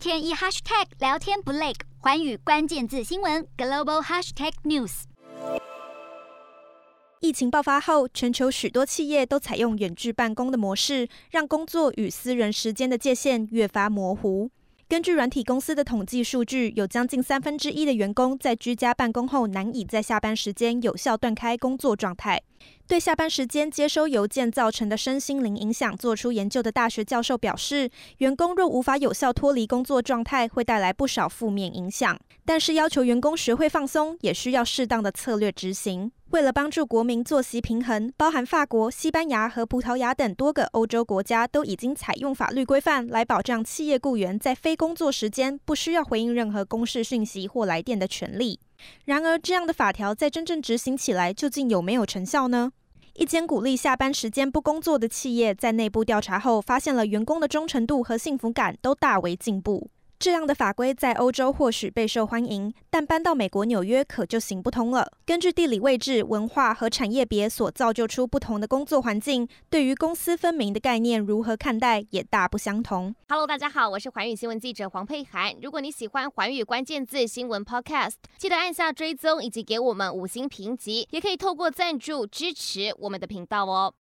天一 hashtag 聊天不累，环宇关键字新闻 global hashtag news。疫情爆发后，全球许多企业都采用远距办公的模式，让工作与私人时间的界限越发模糊。根据软体公司的统计数据，有将近三分之一的员工在居家办公后，难以在下班时间有效断开工作状态。对下班时间接收邮件造成的身心灵影响做出研究的大学教授表示，员工若无法有效脱离工作状态，会带来不少负面影响。但是要求员工学会放松，也需要适当的策略执行。为了帮助国民作息平衡，包含法国、西班牙和葡萄牙等多个欧洲国家都已经采用法律规范来保障企业雇员在非工作时间不需要回应任何公事讯息或来电的权利。然而，这样的法条在真正执行起来，究竟有没有成效呢？一间鼓励下班时间不工作的企业在内部调查后，发现了员工的忠诚度和幸福感都大为进步。这样的法规在欧洲或许备受欢迎，但搬到美国纽约可就行不通了。根据地理位置、文化和产业别所造就出不同的工作环境，对于公私分明的概念如何看待也大不相同。Hello，大家好，我是寰宇新闻记者黄佩涵。如果你喜欢寰宇关键字新闻 Podcast，记得按下追踪以及给我们五星评级，也可以透过赞助支持我们的频道哦。